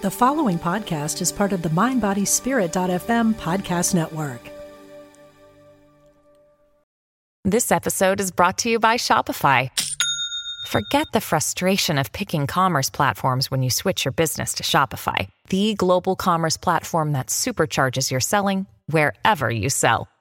The following podcast is part of the MindBodySpirit.fm podcast network. This episode is brought to you by Shopify. Forget the frustration of picking commerce platforms when you switch your business to Shopify, the global commerce platform that supercharges your selling wherever you sell.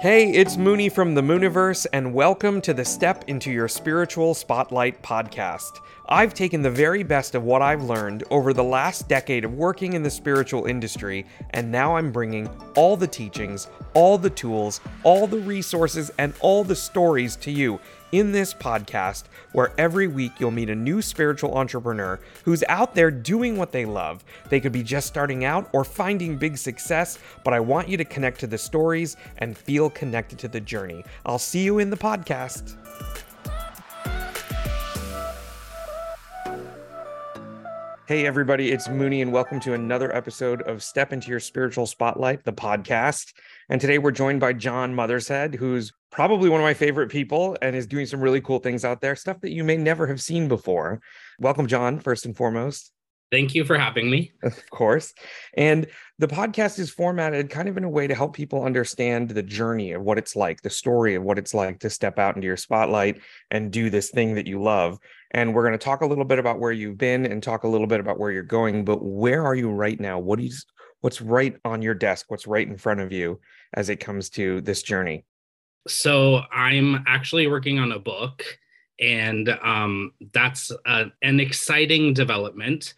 Hey, it's Mooney from the Mooniverse, and welcome to the Step into Your Spiritual Spotlight podcast. I've taken the very best of what I've learned over the last decade of working in the spiritual industry, and now I'm bringing all the teachings, all the tools, all the resources, and all the stories to you in this podcast, where every week you'll meet a new spiritual entrepreneur who's out there doing what they love. They could be just starting out or finding big success, but I want you to connect to the stories and feel connected to the journey. I'll see you in the podcast. Hey, everybody, it's Mooney, and welcome to another episode of Step into Your Spiritual Spotlight, the podcast. And today we're joined by John Mothershead, who's probably one of my favorite people and is doing some really cool things out there, stuff that you may never have seen before. Welcome, John, first and foremost. Thank you for having me. Of course. And the podcast is formatted kind of in a way to help people understand the journey of what it's like, the story of what it's like to step out into your spotlight and do this thing that you love. And we're going to talk a little bit about where you've been and talk a little bit about where you're going. But where are you right now? What is what's right on your desk? What's right in front of you as it comes to this journey? So I'm actually working on a book, and um, that's uh, an exciting development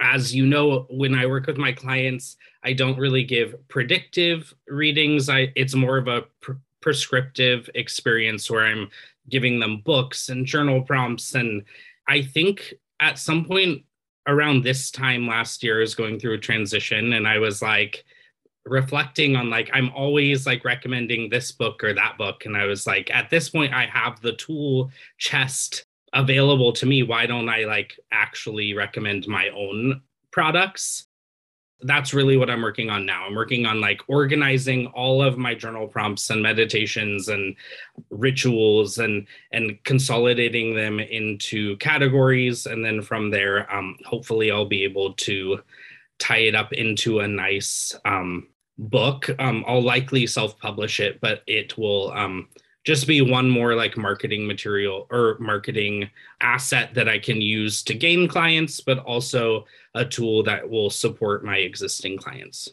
as you know when i work with my clients i don't really give predictive readings i it's more of a pr- prescriptive experience where i'm giving them books and journal prompts and i think at some point around this time last year is going through a transition and i was like reflecting on like i'm always like recommending this book or that book and i was like at this point i have the tool chest available to me. Why don't i like actually recommend my own products that's really what i'm working on now. I'm working on like organizing all of my journal prompts and meditations and rituals and and consolidating them into categories. And then from there um, hopefully i'll be able to tie it up into a nice um, book. Um, i'll likely self-publish it but it will um, just be one more like marketing material or marketing asset that I can use to gain clients, but also a tool that will support my existing clients.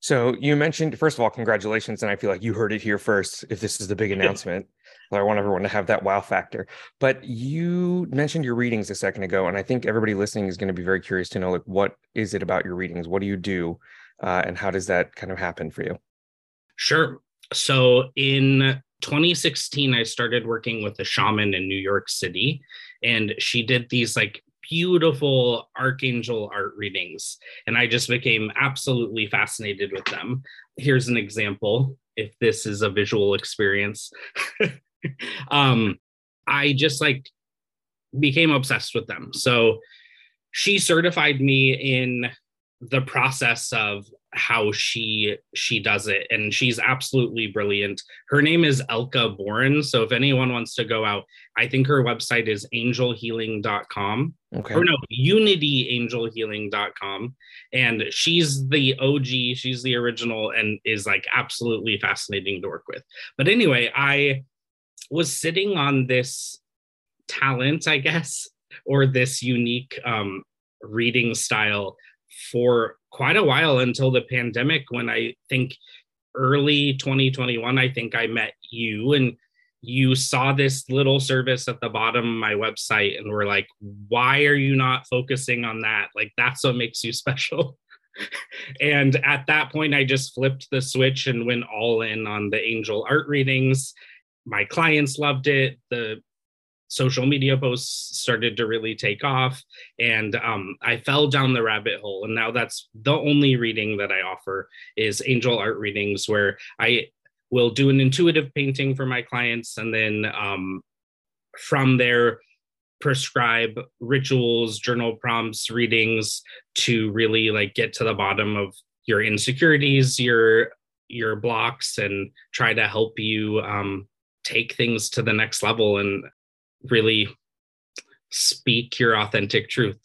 So you mentioned, first of all, congratulations. And I feel like you heard it here first if this is the big announcement. I want everyone to have that wow factor. But you mentioned your readings a second ago, and I think everybody listening is going to be very curious to know, like, what is it about your readings? What do you do, uh, and how does that kind of happen for you? Sure. So in 2016, I started working with a shaman in New York City, and she did these like beautiful archangel art readings. And I just became absolutely fascinated with them. Here's an example if this is a visual experience. um, I just like became obsessed with them. So she certified me in the process of how she she does it. And she's absolutely brilliant. Her name is elka boren. So if anyone wants to go out i think her website is angelhealing.com okay. Or no unityangelhealing.com and she's the og she's the original and is like absolutely fascinating to work with. But anyway i was sitting on this talent i guess or this unique um reading style for quite a while until the pandemic when I think early 2021 I think I met you and you saw this little service at the bottom of my website and were like why are you not focusing on that? Like that's what makes you special. And at that point I just flipped the switch and went all in on the angel art readings. My clients loved it. The social media posts started to really take off. And um, i fell down the rabbit hole. And now that's the only reading that i offer is angel art readings where i will do an intuitive painting for my clients and then um, from there prescribe rituals, journal prompts, readings to really like get to the bottom of your insecurities, your your blocks, and try to help you um, take things to the next level. And really speak your authentic truth.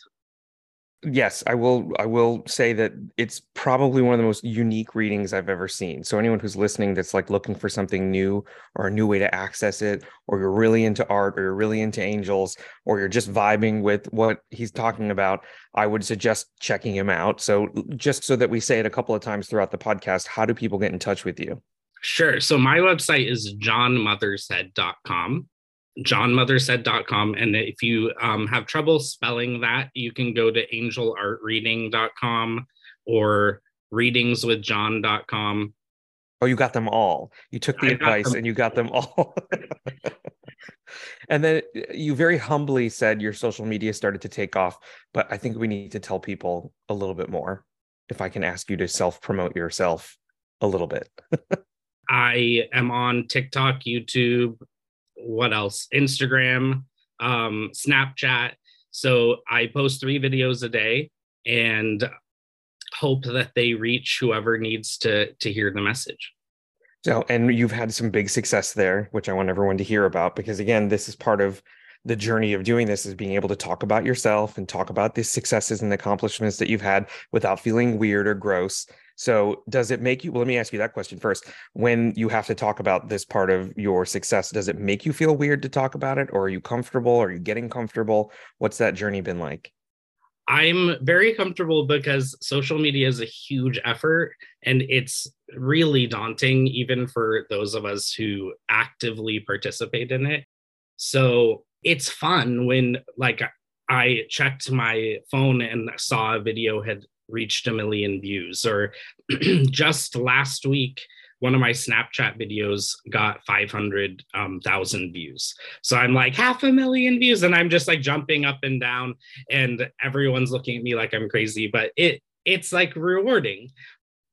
Yes i will i will say that it's probably one of the most unique readings i've ever seen. So anyone who's listening that's like looking for something new or a new way to access it or you're really into art or you're really into angels or you're just vibing with what he's talking about i would suggest checking him out. So just so that we say it a couple of times throughout the podcast how do people get in touch with you? Sure. So my website is johnmothershead.com johnmothershead.com. And if you um, have trouble spelling that, you can go to angelartreading.com or readingswithjohn.com. Oh, you got them all. You took the I advice and you got them all. and then you very humbly said your social media started to take off, but I think we need to tell people a little bit more. If I can ask you to self promote yourself a little bit. I am on TikTok, YouTube, what else? Instagram, um, Snapchat. So I post three videos a day and hope that they reach whoever needs to to hear the message. So, and you've had some big success there, which I want everyone to hear about because again, this is part of the journey of doing this is being able to talk about yourself and talk about the successes and accomplishments that you've had without feeling weird or gross so, does it make you? Well, let me ask you that question first. When you have to talk about this part of your success, does it make you feel weird to talk about it, or are you comfortable? Are you getting comfortable? What's that journey been like? I'm very comfortable because social media is a huge effort and it's really daunting, even for those of us who actively participate in it. So it's fun when, like, I checked my phone and saw a video had reached a million views. Or just last week, one of my Snapchat videos got 500,000 um, views. So I'm like half a million views, and I'm just like jumping up and down, and everyone's looking at me like I'm crazy. But it it's like rewarding.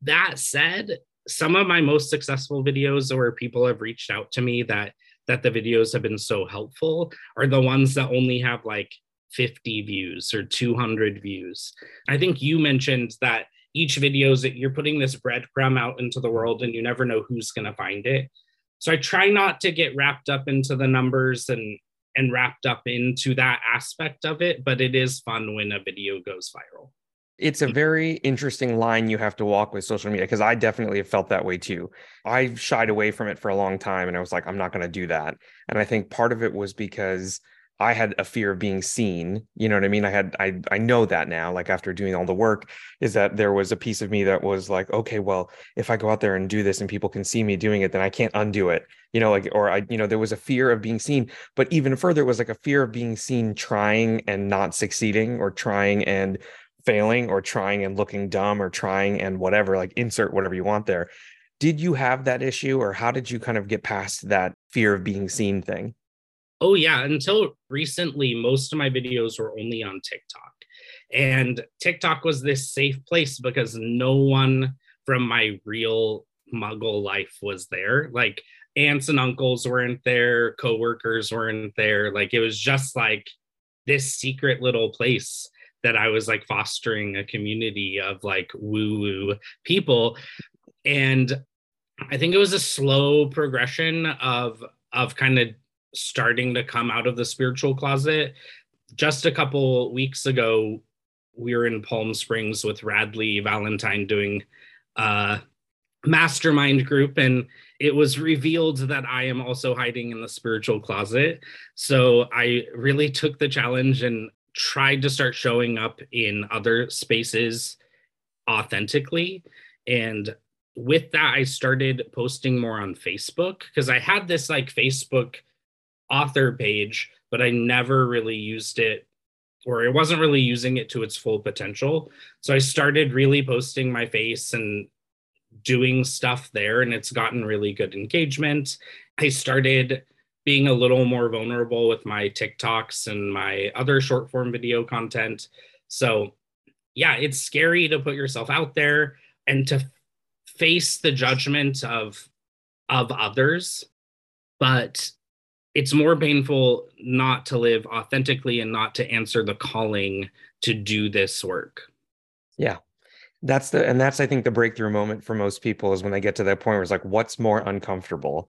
That said, some of my most successful videos, where people have reached out to me that that the videos have been so helpful, are the ones that only have like 50 views or 200 views. I think you mentioned that each video is that you're putting this breadcrumb out into the world and you never know who's going to find it. So I try not to get wrapped up into the numbers and and wrapped up into that aspect of it, but it is fun when a video goes viral. It's a very interesting line you have to walk with social media because I definitely have felt that way too. I shied away from it for a long time and I was like, I'm not going to do that. And I think part of it was because I had a fear of being seen. You know what I mean? I had I I know that now, like after doing all the work, is that there was a piece of me that was like, okay, well, if I go out there and do this and people can see me doing it, then I can't undo it. You know, like or I, you know, there was a fear of being seen, but even further, it was like a fear of being seen trying and not succeeding or trying and failing or trying and looking dumb or trying and whatever, like insert whatever you want there. Did you have that issue or how did you kind of get past that fear of being seen thing? Oh, yeah. Until recently, most of my videos were only on TikTok. And TikTok was this safe place because no one from my real muggle life was there. Like aunts and uncles weren't there, coworkers weren't there. Like it was just like this secret little place that I was like fostering a community of like woo woo people. And I think it was a slow progression of of kind of starting to come out of the spiritual closet. Just a couple weeks ago, we were in Palm Springs with Radleigh Valentine doing a mastermind group, and it was revealed that I am also hiding in the spiritual closet. So I really took the challenge and tried to start showing up in other spaces authentically. And with that, I started posting more on Facebook because I had this like Facebook author page, but I never really used it or I wasn't really using it to its full potential. So I started really posting my face and doing stuff there, and it's gotten really good engagement. I started being a little more vulnerable with my TikToks and my other short form video content. So, yeah, it's scary to put yourself out there and to face the judgment of of others, but it's more painful not to live authentically and not to answer the calling to do this work. Yeah. That's the and that's I think the breakthrough moment for most people is when they get to that point where it's like what's more uncomfortable?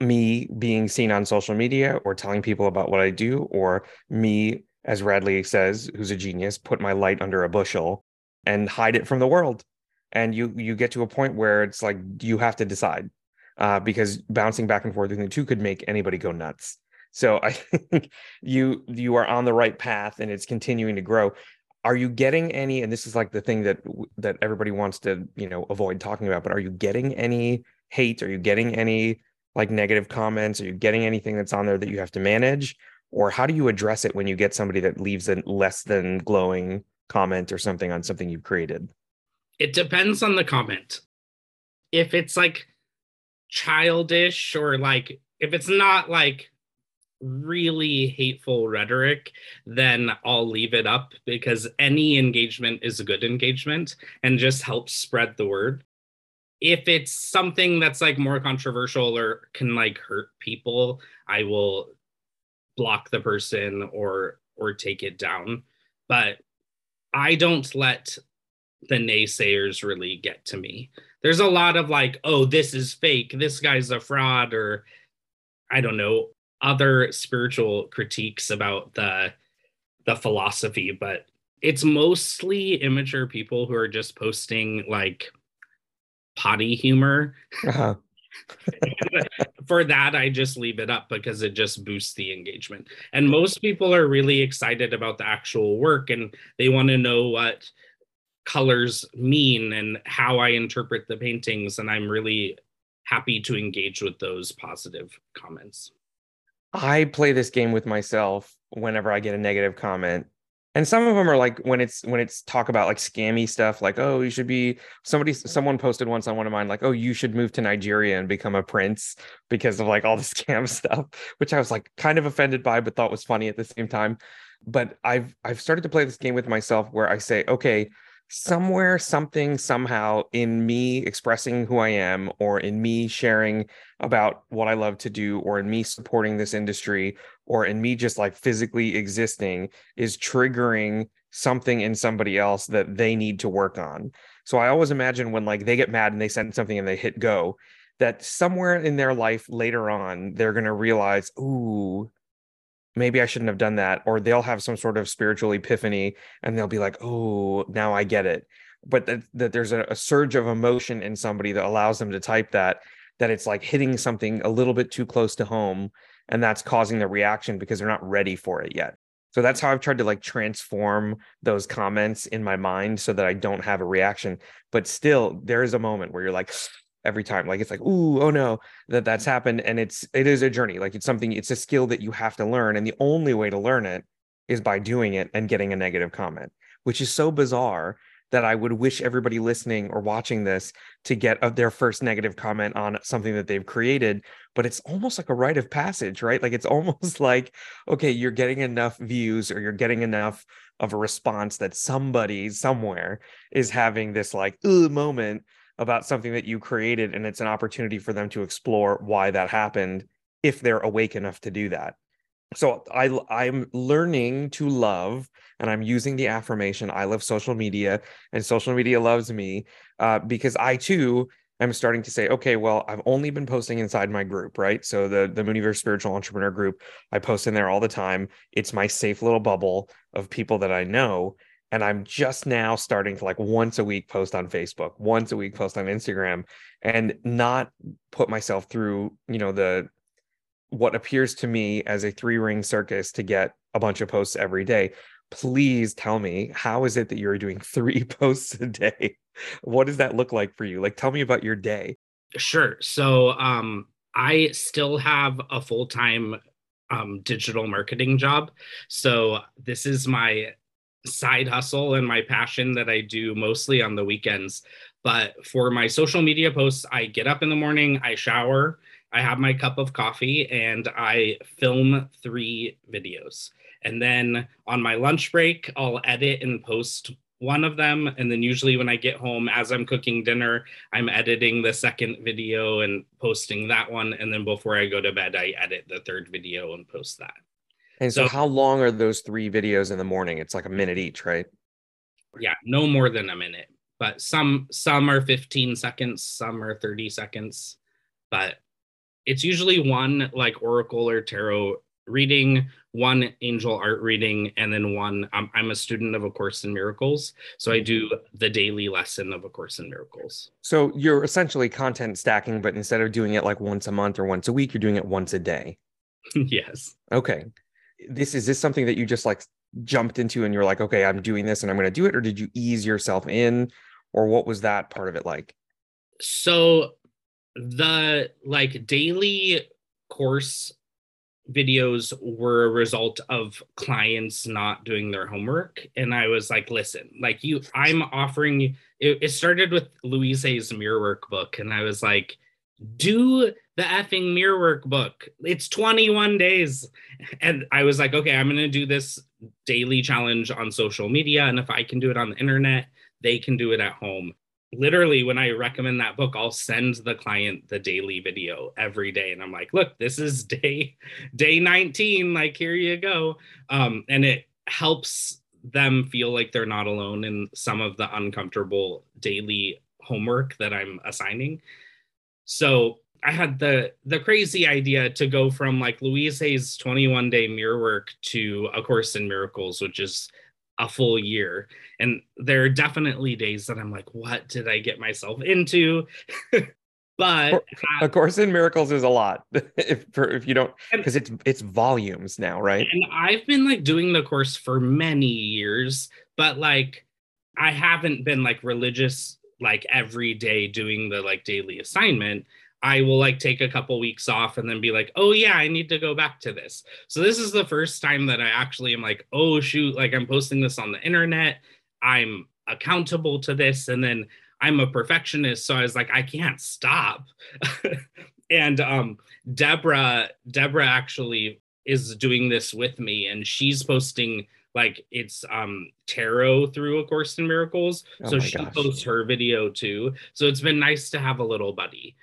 Me being seen on social media or telling people about what I do or me as Radleigh says who's a genius put my light under a bushel and hide it from the world. And you you get to a point where it's like you have to decide uh, because bouncing back and forth between the two could make anybody go nuts. So I think you you are on the right path and it's continuing to grow. Are you getting any? And this is like the thing that that everybody wants to you know avoid talking about. But are you getting any hate? Are you getting any like negative comments? Are you getting anything that's on there that you have to manage? Or how do you address it when you get somebody that leaves a less than glowing comment or something on something you've created? It depends on the comment. If it's like childish or like if it's not like really hateful rhetoric, then I'll leave it up because any engagement is a good engagement and just helps spread the word. If it's something that's like more controversial or can like hurt people, I will block the person or or take it down. But I don't let the naysayers really get to me there's a lot of like, oh, this is fake, this guy's a fraud, or I don't know, other spiritual critiques about the the philosophy, but it's mostly immature people who are just posting like potty humor. Uh-huh. For that, I just leave it up because it just boosts the engagement. And most people are really excited about the actual work and they want to know what colors mean and how I interpret the paintings. And I'm really happy to engage with those positive comments. I play this game with myself whenever I get a negative comment. And some of them are like when it's when it's talk about like scammy stuff, like, oh, you should be somebody someone posted once on one of mine, like, oh, you should move to Nigeria and become a prince because of like all the scam stuff, which I was like kind of offended by, but thought was funny at the same time. But I've I've started to play this game with myself where I say, okay, somewhere something somehow in me expressing who I am or in me sharing about what I love to do or in me supporting this industry or in me just like physically existing is triggering something in somebody else that they need to work on. So I always imagine when like they get mad and they send something and they hit go that somewhere in their life later on they're going to realize, "Ooh, maybe I shouldn't have done that. Or they'll have some sort of spiritual epiphany and they'll be like, oh, now I get it. But that, that there's a, a surge of emotion in somebody that allows them to type that, that it's like hitting something a little bit too close to home. And that's causing the reaction because they're not ready for it yet. So that's how I've tried to like transform those comments in my mind so that I don't have a reaction. But still, there is a moment where you're like, every time like it's like ooh oh no that that's happened and it's it is a journey like it's something it's a skill that you have to learn and the only way to learn it is by doing it and getting a negative comment which is so bizarre that I would wish everybody listening or watching this to get uh, their first negative comment on something that they've created. But it's almost like a rite of passage, right? Like it's almost like, okay, you're getting enough views or you're getting enough of a response that somebody somewhere is having this like moment about something that you created and it's an opportunity for them to explore why that happened if they're awake enough to do that. So i i'm learning to love and i'm using the affirmation. I love social media and social media loves me uh, because i too am starting to say okay well i've only been posting inside my group right? So the the mooniverse spiritual entrepreneur group i post in there all the time. It's my safe little bubble of people that i know and i'm just now starting to like once a week post on facebook once a week post on instagram and not put myself through you know the what appears to me as a three ring circus to get a bunch of posts every day. Please tell me how is it that you're doing three posts a day? What does that look like for you? Like tell me about your day. Sure. So um i still have a full-time um, digital marketing job. So this is my side hustle and my passion that I do mostly on the weekends. But for my social media posts, I get up in the morning, I shower, I have my cup of coffee, and I film three videos. And then on my lunch break, I'll edit and post one of them and then usually when i get home as i'm cooking dinner i'm editing the second video and posting that one and then before i go to bed i edit the third video and post that and so, so how long are those three videos in the morning? It's like a minute each right? Yeah no more than a minute but some some are 15 seconds some are 30 seconds but it's usually one like oracle or tarot reading one angel art reading and then one um, i'm a student of a course in miracles so i do the daily lesson of a course in miracles. So you're essentially content stacking but instead of doing it like once a month or once a week you're doing it once a day? Yes. Okay this is this something that you just like jumped into and you're like okay i'm doing this and i'm going to do it or did you ease yourself in or what was that part of it like? So the like daily course videos were a result of clients not doing their homework and i was like listen like you i'm offering it, it started with louise's mirror workbook and i was like do the effing mirror book it's 21 days and i was like okay i'm going to do this daily challenge on social media and if i can do it on the internet they can do it at home literally when I recommend that book, I'll send the client the daily video every day. And I'm like, look, this is day day 19. Like, here you go. Um, and it helps them feel like they're not alone in some of the uncomfortable daily homework that I'm assigning. So I had the the crazy idea to go from like Louise Hay's 21 day mirror work to A Course in Miracles, which is a full year. And there are definitely days that I'm like, what did I get myself into? but of course in miracles is a lot if if you don't because it's it's volumes now right and i've been like doing the course for many years but like i haven't been like religious like every day doing the like daily assignment I will like take a couple weeks off and then be like, oh yeah, I need to go back to this. So this is the first time that I actually am like, oh shoot, like I'm posting this on the internet. I'm accountable to this. And then I'm a perfectionist. So I was like, I can't stop. and um Deborah, Deborah actually is doing this with me and she's posting like it's um tarot through a course in miracles oh so she gosh. posts her video too so it's been nice to have a little buddy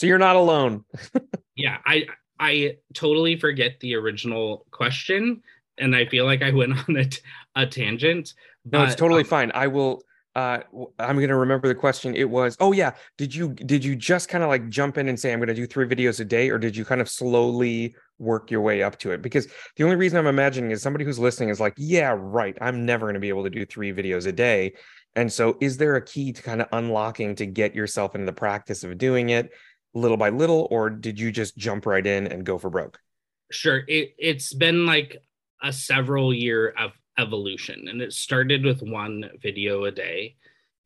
so you're not alone. yeah, I I totally forget the original question, and I feel like I went on a, t- a tangent. But, no, it's totally um, fine. I will. Uh, I'm gonna remember the question. It was, oh yeah, did you did you just kind of like jump in and say I'm gonna do three videos a day, or did you kind of slowly work your way up to it? Because the only reason I'm imagining is somebody who's listening is like, yeah, right, I'm never gonna be able to do three videos a day. And so, is there a key to kind of unlocking to get yourself into the practice of doing it? little by little, or did you just jump right in and go for broke? Sure. It, it's been like a several year of evolution, and it started with one video a day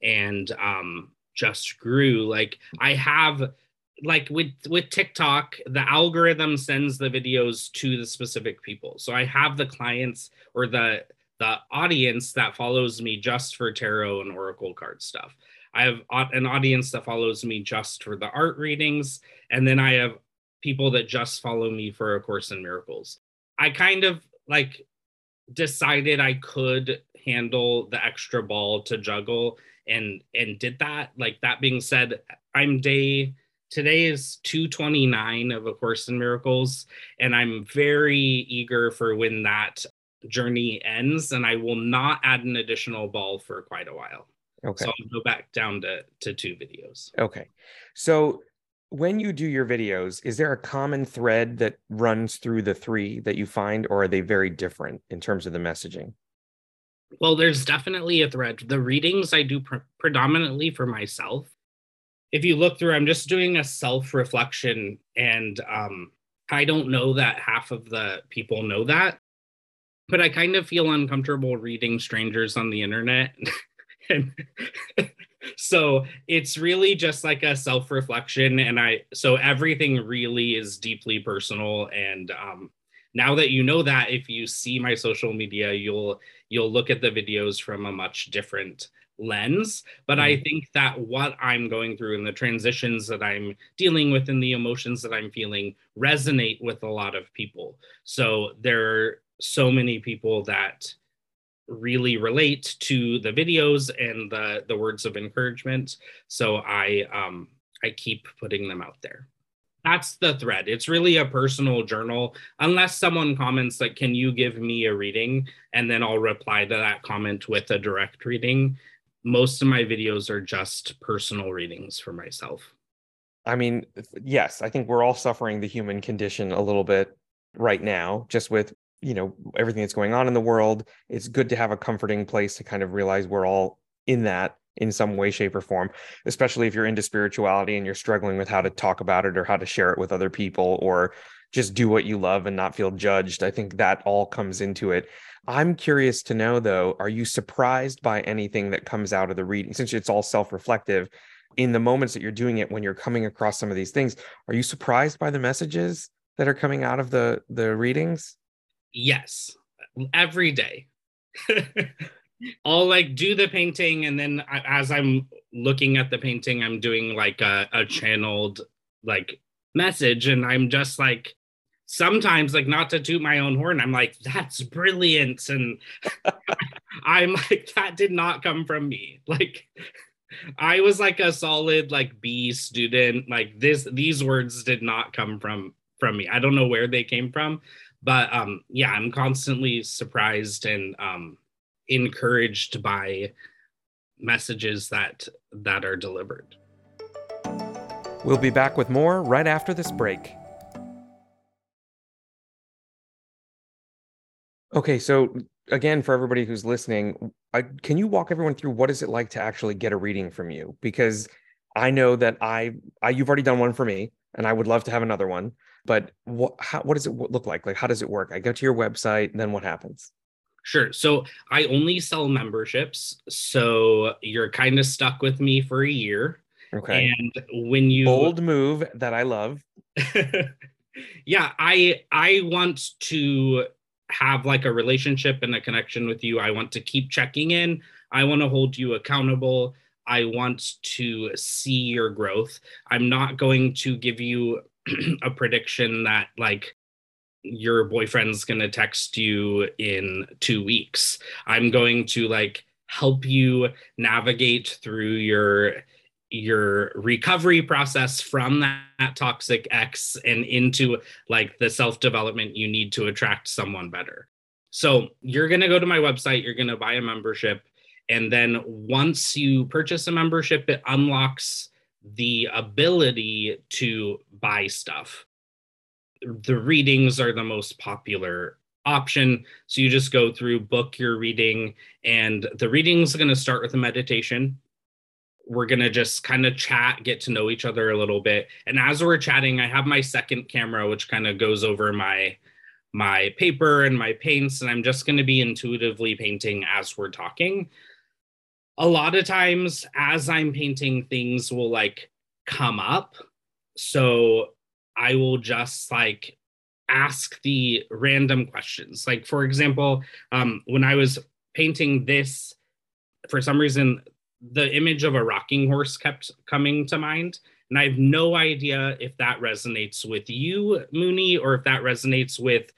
and um, just grew. Like I have like with with TikTok, the algorithm sends the videos to the specific people. So I have the clients or the the audience that follows me just for tarot and oracle card stuff. I have an audience that follows me just for the art readings, and then I have people that just follow me for A Course in Miracles. I kind of like decided I could handle the extra ball to juggle and and did that. Like that being said, I'm day today is 229 of A Course in Miracles, and I'm very eager for when that journey ends, and I will not add an additional ball for quite a while. Okay. So I'll go back down to, to two videos. Okay. So when you do your videos, is there a common thread that runs through the three that you find, or are they very different in terms of the messaging? Well, there's definitely a thread. The readings I do pre- predominantly for myself. If you look through, I'm just doing a self reflection, and um, I don't know that half of the people know that, but I kind of feel uncomfortable reading strangers on the internet. and so it's really just like a self-reflection and i so everything really is deeply personal and um now that you know that if you see my social media you'll you'll look at the videos from a much different lens but mm-hmm. i think that what i'm going through and the transitions that i'm dealing with and the emotions that i'm feeling resonate with a lot of people. So there are so many people that really relate to the videos and the the words of encouragement. So i um i keep putting them out there. That's the thread. It's really a personal journal. Unless someone comments like can you give me a reading? and then i'll reply to that comment with a direct reading most of my videos are just personal readings for myself. I mean yes i think we're all suffering the human condition a little bit right now just with you know everything that's going on in the world. It's good to have a comforting place to kind of realize we're all in that in some way shape or form especially if you're into spirituality and you're struggling with how to talk about it or how to share it with other people or just do what you love and not feel judged. I think that all comes into it. I'm curious to know though are you surprised by anything that comes out of the reading since it's all self-reflective in the moments that you're doing it when you're coming across some of these things are you surprised by the messages that are coming out of the the readings? Yes. Every day i'll like do the painting and then as i'm looking at the painting i'm doing like a, a channeled like message and i'm just like sometimes like not to toot my own horn i'm like that's brilliant and i'm like that did not come from me. Like i was like a solid like b student like this these words did not come from from me. I don't know where they came from but um yeah i'm constantly surprised and um encouraged by messages that that are delivered. We'll be back with more right after this break. Okay so again for everybody who's listening I, can you walk everyone through what is it like to actually get a reading from you? Because i know that i, I you've already done one for me and i would love to have another one but what how, what does it look like? Like how does it work? I go to your website then what happens sure so i only sell memberships so you're kind of stuck with me for a year okay. and when you bold move that i love. Yeah i i want to have like a relationship and a connection with you. I want to keep checking in. I want to hold you accountable. I want to see your growth. I'm not going to give you a prediction that like your boyfriend's going to text you in 2 weeks. I'm going to like help you navigate through your your recovery process from that, that toxic ex and into like the self development you need to attract someone better. So, you're going to go to my website, you're going to buy a membership and then once you purchase a membership it unlocks the ability to buy stuff. The readings are the most popular option. So you just go through, book your reading, and the reading's are going to start with a meditation. We're going to just kind of chat, get to know each other a little bit. And as we're chatting, I have my second camera, which kind of goes over my my paper and my paints and i'm just going to be intuitively painting as we're talking a lot of times as I'm painting, things will like come up. So I will just like ask the random questions. Like, for example, um, when I was painting this, for some reason, the image of a rocking horse kept coming to mind. And I have no idea if that resonates with you, Mooney, or if that resonates with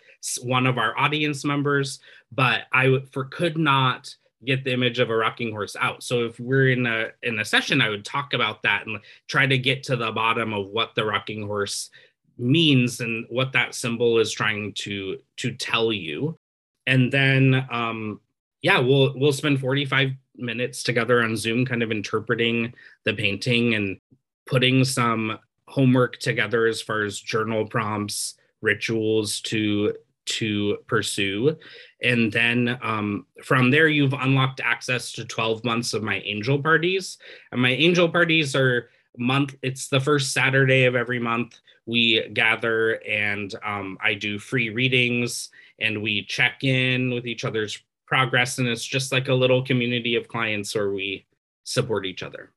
one of our audience members. But I for could not get the image of a rocking horse out. So if we're in a in a session, I would talk about that and try to get to the bottom of what the rocking horse means and what that symbol is trying to to tell you. And then um yeah, we'll we'll spend 45 minutes together on Zoom kind of interpreting the painting and putting some homework together as far as journal prompts, rituals to to pursue. And then um, from there, you've unlocked access to 12 months of my angel parties. And my angel parties are month, it's the first Saturday of every month. We gather and um, I do free readings and we check in with each other's progress. And it's just like a little community of clients where we support each other.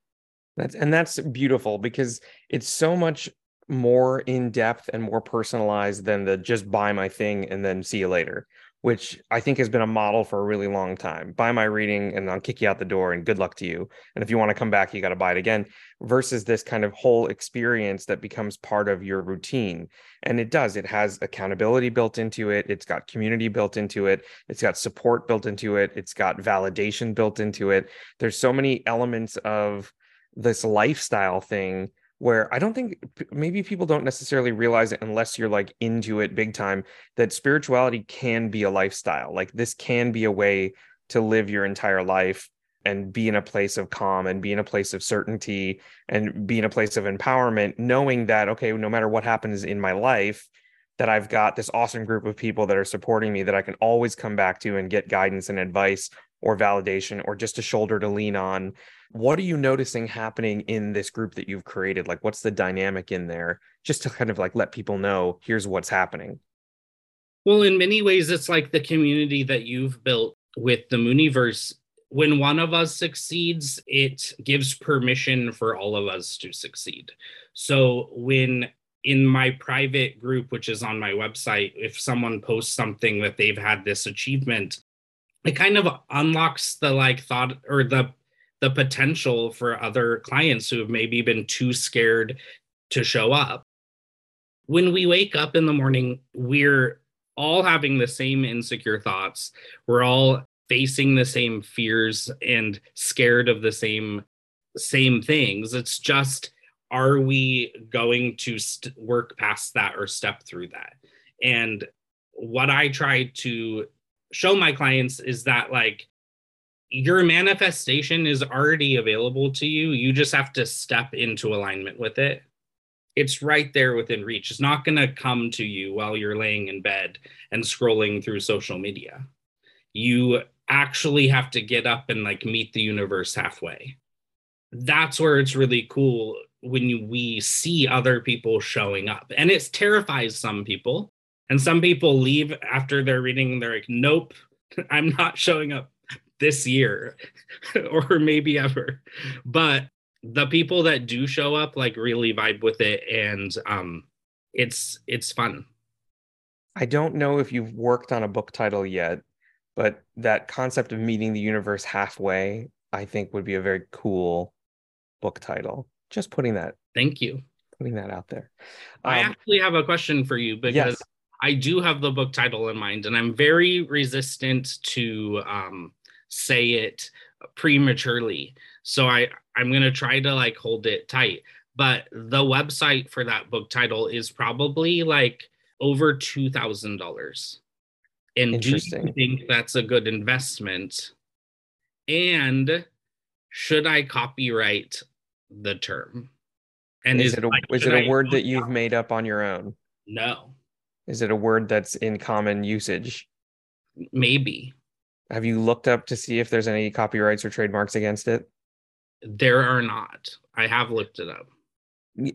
That's and that's beautiful because it's so much more in depth and more personalized than the just buy my thing and then see you later which I think has been a model for a really long time. Buy my reading and I'll kick you out the door and good luck to you. And if you want to come back, you got to buy it again versus this kind of whole experience that becomes part of your routine. And it does, it has accountability built into it. It's got community built into it. It's got support built into it. It's got validation built into it. There's so many elements of this lifestyle thing where I don't think maybe people don't necessarily realize it unless you're like into it big time that spirituality can be a lifestyle. Like this can be a way to live your entire life and be in a place of calm and be in a place of certainty and be in a place of empowerment, knowing that, okay, no matter what happens in my life, that I've got this awesome group of people that are supporting me that I can always come back to and get guidance and advice or validation or just a shoulder to lean on. What are you noticing happening in this group that you've created? Like what's the dynamic in there? Just to kind of like let people know here's what's happening. Well in many ways it's like the community that you've built with the mooniverse. When one of us succeeds it gives permission for all of us to succeed. So when in my private group which is on my website if someone posts something that they've had this achievement it kind of unlocks the like thought or the the potential for other clients who have maybe been too scared to show up. When we wake up in the morning, we're all having the same insecure thoughts. We're all facing the same fears and scared of the same same things. It's just are we going to st- work past that or step through that? And what I try to show my clients is that like your manifestation is already available to you. You just have to step into alignment with it. It's right there within reach. It's not going to come to you while you're laying in bed and scrolling through social media. You actually have to get up and like meet the universe halfway. That's where it's really cool when we see other people showing up. And it terrifies some people. And some people leave after they're reading, they're like, nope, I'm not showing up this year or maybe ever. But the people that do show up like really vibe with it and um it's it's fun. I don't know if you've worked on a book title yet, but that concept of meeting the universe halfway, I think would be a very cool book title. Just putting that. Thank you. Putting that out there. Um, I actually have a question for you because yes. I do have the book title in mind and I'm very resistant to um say it prematurely. So I I'm going to try to like hold it tight. But the website for that book title is probably like over $2,000. And do you think that's a good investment? And should I copyright the term? And is, is it a, like, is it a word that you've made up on your own? No. Is it a word that's in common usage? Maybe. Have you looked up to see if there's any copyrights or trademarks against it? There are not. I have looked it up.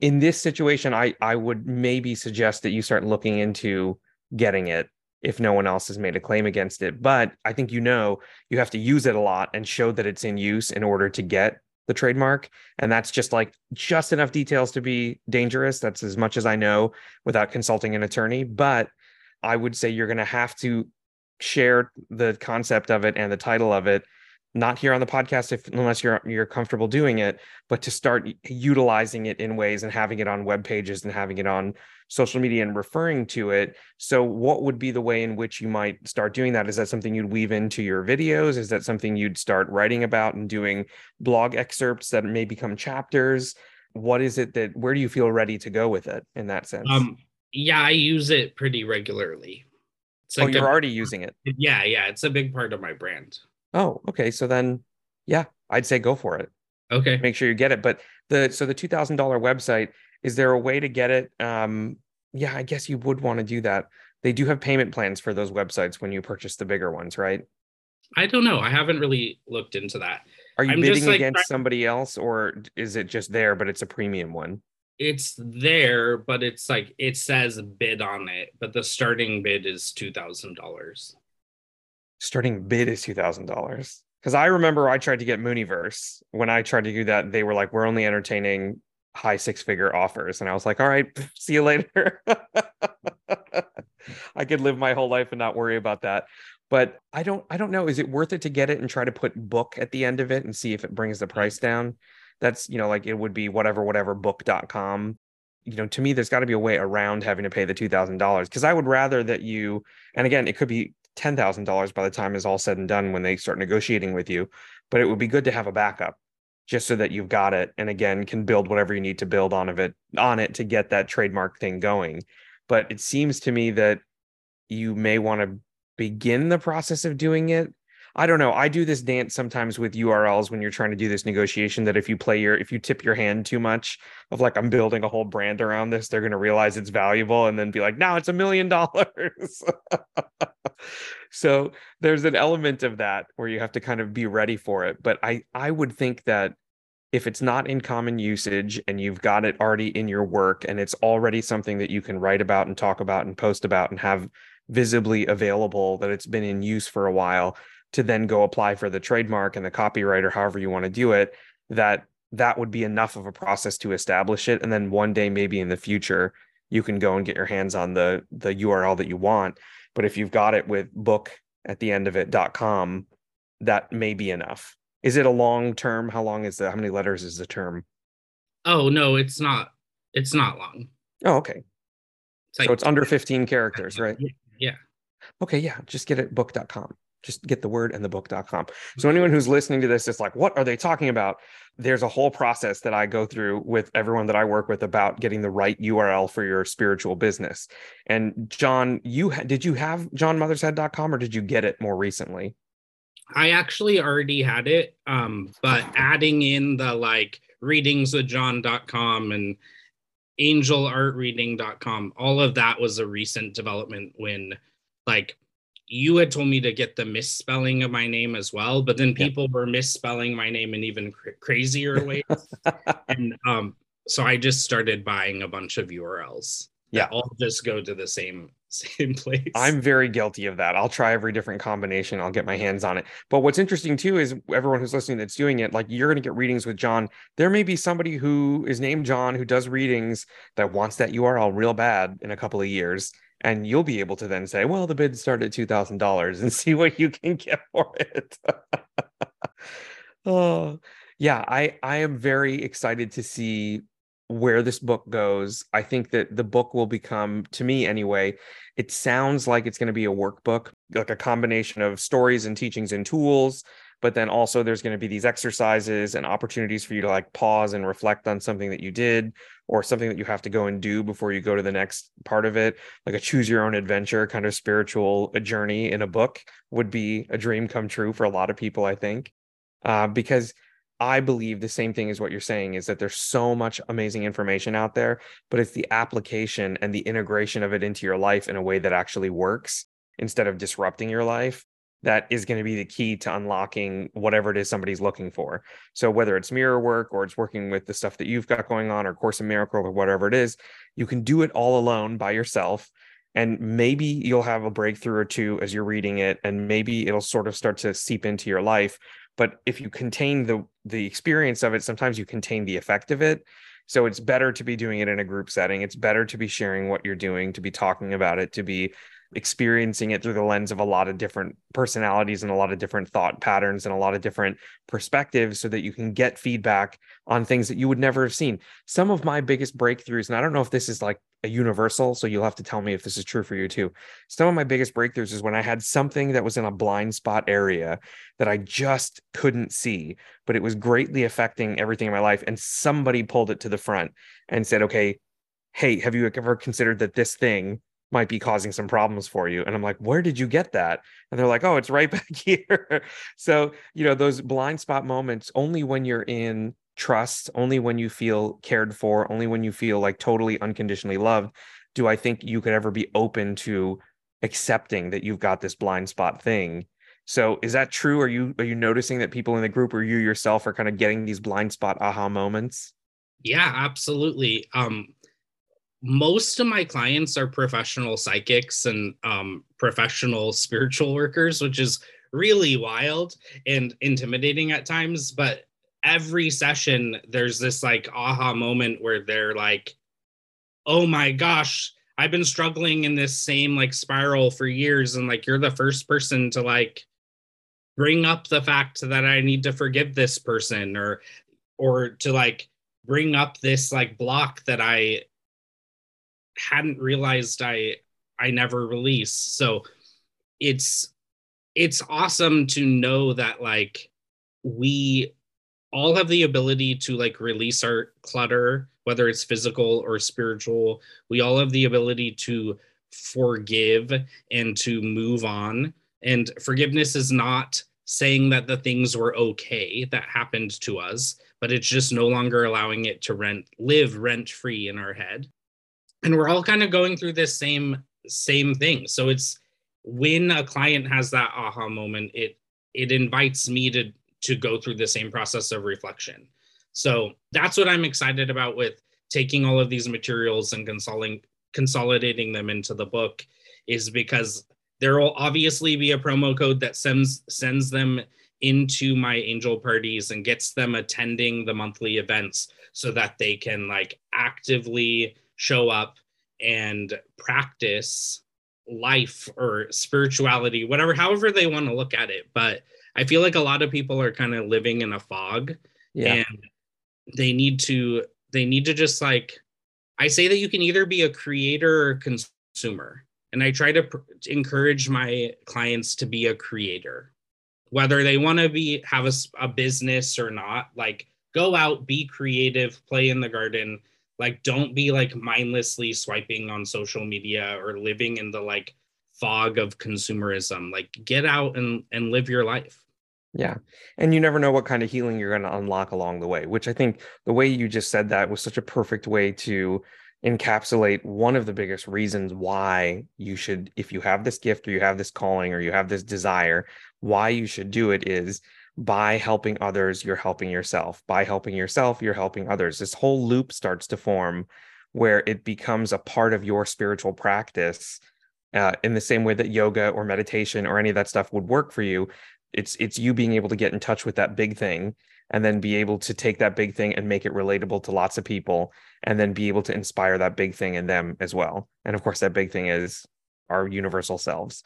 In this situation, I I would maybe suggest that you start looking into getting it if no one else has made a claim against it. But I think you know you have to use it a lot and show that it's in use in order to get the trademark. And that's just like just enough details to be dangerous. That's as much as I know without consulting an attorney. But I would say you're going to have to share the concept of it and the title of it not here on the podcast if unless you're you're comfortable doing it but to start utilizing it in ways and having it on web pages and having it on social media and referring to it. So what would be the way in which you might start doing that? Is that something you'd weave into your videos? Is that something you'd start writing about and doing blog excerpts that may become chapters? What is it that where do you feel ready to go with it in that sense? Um yeah i use it pretty regularly. It's oh, like oh, you're a, already using it. Yeah, yeah, it's a big part of my brand. Oh, okay. So then, yeah, I'd say go for it. Okay. Make sure you get it. But the so the two thousand dollar website is there a way to get it? Um, yeah, I guess you would want to do that. They do have payment plans for those websites when you purchase the bigger ones, right? I don't know. I haven't really looked into that. Are you I'm bidding like, against somebody else, or is it just there, but it's a premium one? it's there, but it's like it says bid on it, but the starting bid is two thousand dollars. Starting bid is two thousand dollars. Because I remember I tried to get Mooniverse. When I tried to do that, they were like, "We're only entertaining high six figure offers," and I was like, "All right, see you later." I could live my whole life and not worry about that. But I don't I don't know. Is it worth it to get it and try to put book at the end of it and see if it brings the price down? That's, you know, like it would be whatever, whatever book.com. You know, to me, there's got to be a way around having to pay the $2,000 because I would rather that you, and again, it could be $10,000 by the time is all said and done when they start negotiating with you, but it would be good to have a backup just so that you've got it and again can build whatever you need to build on of it on it to get that trademark thing going but it seems to me that you may want to begin the process of doing it I don't know. I do this dance sometimes with URLs when you're trying to do this negotiation that if you play your if you tip your hand too much of like I'm building a whole brand around this, they're going to realize it's valuable and then be like, "Now it's a million dollars." So there's an element of that where you have to kind of be ready for it, but I I would think that if it's not in common usage and you've got it already in your work and it's already something that you can write about and talk about and post about and have visibly available that it's been in use for a while to then go apply for the trademark and the copyright or however you want to do it that that would be enough of a process to establish it and then one day maybe in the future you can go and get your hands on the the url that you want but if you've got it with book at the end of it com that may be enough is it a long term? How long is the how many letters is the term? Oh no, it's not. It's not long. Oh, okay. It's like, so it's under 15 characters, right? Yeah. Okay, yeah. Just get it book.com. Just get the word and the book.com. So anyone who's listening to this is like, what are they talking about? There's a whole process that I go through with everyone that I work with about getting the right URL for your spiritual business. And John, you did you have johnmothershead.com or did you get it more recently? I actually already had it, um, but adding in the like readingswithjohn.com and angelartreading.com, all of that was a recent development when like you had told me to get the misspelling of my name as well, but then people were misspelling my name in even cr- crazier ways. and um, so I just started buying a bunch of URLs. Yeah. All just go to the same same place. I'm very guilty of that. I'll try every different combination. I'll get my hands on it. But what's interesting too is everyone who's listening that's doing it, like you're going to get readings with John. There may be somebody who is named John who does readings that wants that URL real bad in a couple of years. And you'll be able to then say, well, the bid started at $2,000 and see what you can get for it. oh, yeah. I, I am very excited to see where this book goes. I think that the book will become, to me anyway, it sounds like it's going to be a workbook, like a combination of stories and teachings and tools. But then also there's going to be these exercises and opportunities for you to like pause and reflect on something that you did or something that you have to go and do before you go to the next part of it. Like a choose your own adventure kind of spiritual journey in a book would be a dream come true for a lot of people, I think. Uh, because I believe the same thing as what you're saying is that there's so much amazing information out there, but it's the application and the integration of it into your life in a way that actually works instead of disrupting your life that is going to be the key to unlocking whatever it is somebody's looking for. So whether it's mirror work or it's working with the stuff that you've got going on or course in miracle or whatever it is, you can do it all alone by yourself. And maybe you'll have a breakthrough or two as you're reading it and maybe it'll sort of start to seep into your life. But if you contain the the experience of it sometimes you contain the effect of it. So it's better to be doing it in a group setting. It's better to be sharing what you're doing to be talking about it to be experiencing it through the lens of a lot of different personalities and a lot of different thought patterns and a lot of different perspectives so that you can get feedback on things that you would never have seen. Some of my biggest breakthroughs, and I don't know if this is like a universal, so you'll have to tell me if this is true for you too. Some of my biggest breakthroughs is when I had something that was in a blind spot area that I just couldn't see, but it was greatly affecting everything in my life. And somebody pulled it to the front and said, okay, hey, have you ever considered that this thing might be causing some problems for you. And I'm like, where did you get that? And they're like, oh, it's right back here. so, you know, those blind spot moments, only when you're in trust, only when you feel cared for, only when you feel like totally unconditionally loved, do I think you could ever be open to accepting that you've got this blind spot thing. So is that true? Are you are you noticing that people in the group or you yourself are kind of getting these blind spot aha moments? Yeah, absolutely. Um most of my clients are professional psychics and um, professional spiritual workers, which is really wild and intimidating at times. But every session, there's this like aha moment where they're like, oh my gosh, I've been struggling in this same like spiral for years and like you're the first person to like bring up the fact that I need to forgive this person or or to like bring up this like block that I hadn't realized I I never released. So it's it's awesome to know that like we all have the ability to like release our clutter whether it's physical or spiritual. We all have the ability to forgive and to move on. And forgiveness is not saying that the things were okay that happened to us but it's just no longer allowing it to rent live rent free in our head and we're all kind of going through this same same thing. So it's when a client has that aha moment it it invites me to to go through the same process of reflection. So that's what i'm excited about with taking all of these materials and consolidating consolidating them into the book is because there will obviously be a promo code that sends sends them into my angel parties and gets them attending the monthly events so that they can like actively show up and practice life or spirituality, whatever, however they want to look at it. But I feel like a lot of people are kind of living in a fog yeah. and they need to, they need to just like, I say that you can either be a creator or consumer. And I try to pr- encourage my clients to be a creator, whether they want to be, have a, a business or not, like go out, be creative, play in the garden like don't be like mindlessly swiping on social media or living in the like fog of consumerism. Like get out and and live your life. Yeah. And you never know what kind of healing you're going to unlock along the way which i think the way you just said that was such a perfect way to encapsulate one of the biggest reasons why you should if you have this gift or you have this calling or you have this desire why you should do it is by helping others, you're helping yourself. By helping yourself, you're helping others. This whole loop starts to form where it becomes a part of your spiritual practice uh, in the same way that yoga or meditation or any of that stuff would work for you. It's it's you being able to get in touch with that big thing and then be able to take that big thing and make it relatable to lots of people and then be able to inspire that big thing in them as well. And of course that big thing is our universal selves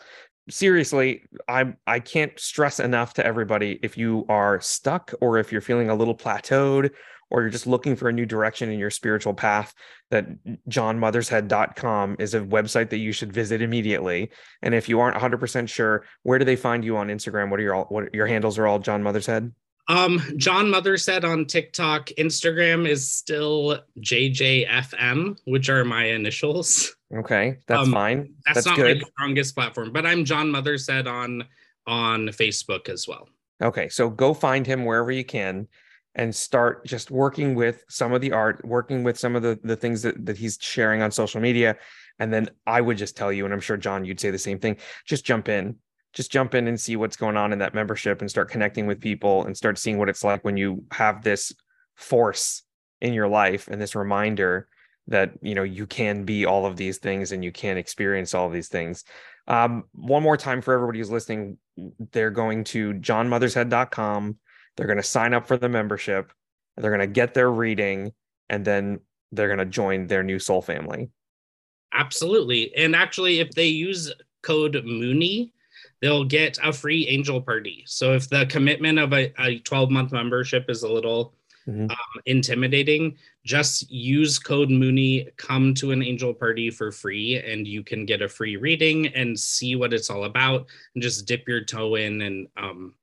seriously, I I can't stress enough to everybody if you are stuck or if you're feeling a little plateaued or you're just looking for a new direction in your spiritual path that johnmothershead.com is a website that you should visit immediately and if you aren't 100% sure where do they find you on instagram what are your all what your handles are all john mothershead um, John Mothershead on TikTok. Instagram is still JJFM, which are my initials. Okay, that's um, fine. That's, that's not good. my strongest platform, but I'm John Mothershead on on Facebook as well. Okay, so go find him wherever you can and start just working with some of the art, working with some of the the things that, that he's sharing on social media. And then I would just tell you, and I'm sure John, you'd say the same thing, just jump in. Just jump in and see what's going on in that membership and start connecting with people and start seeing what it's like when you have this force in your life and this reminder that you know you can be all of these things and you can experience all of these things. Um, one more time for everybody who's listening they're going to johnmothershead.com they're going to sign up for the membership they're going to get their reading and then they're going to join their new soul family. Absolutely. And actually if they use code mooney they'll get a free angel party. So if the commitment of a, a 12 month membership is a little mm-hmm. um, intimidating, just use code Mooney, come to an angel party for free, and you can get a free reading and see what it's all about, and just dip your toe in and um,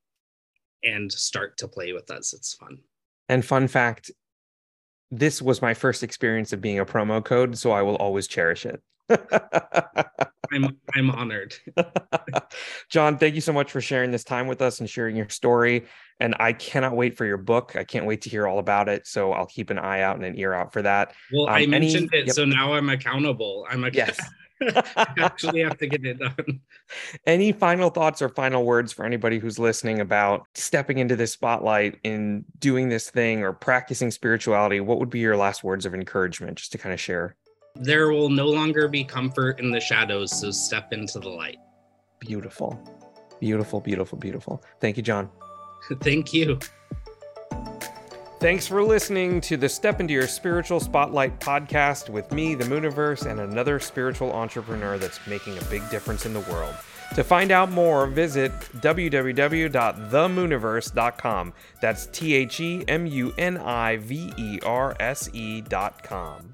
and start to play with us. It's fun. And fun fact, this was my first experience of being a promo code, so I will always cherish it. I'm I'm honored. John, thank you so much for sharing this time with us and sharing your story. And I cannot wait for your book. I can't wait to hear all about it. So I'll keep an eye out and an ear out for that. Well, um, I mentioned any, it, yep. so now I'm accountable. I'm a yes. I actually have to get it done. Any final thoughts or final words for anybody who's listening about stepping into this spotlight in doing this thing or practicing spirituality? What would be your last words of encouragement just to kind of share? There will no longer be comfort in the shadows, so step into the light. Beautiful. Beautiful, beautiful, beautiful. Thank you, John. Thank you. Thanks for listening to the Step Into Your Spiritual Spotlight podcast with me, the Mooniverse, and another spiritual entrepreneur that's making a big difference in the world. To find out more, visit www.themooniverse.com. That's T H E M U N I V E R S E.com.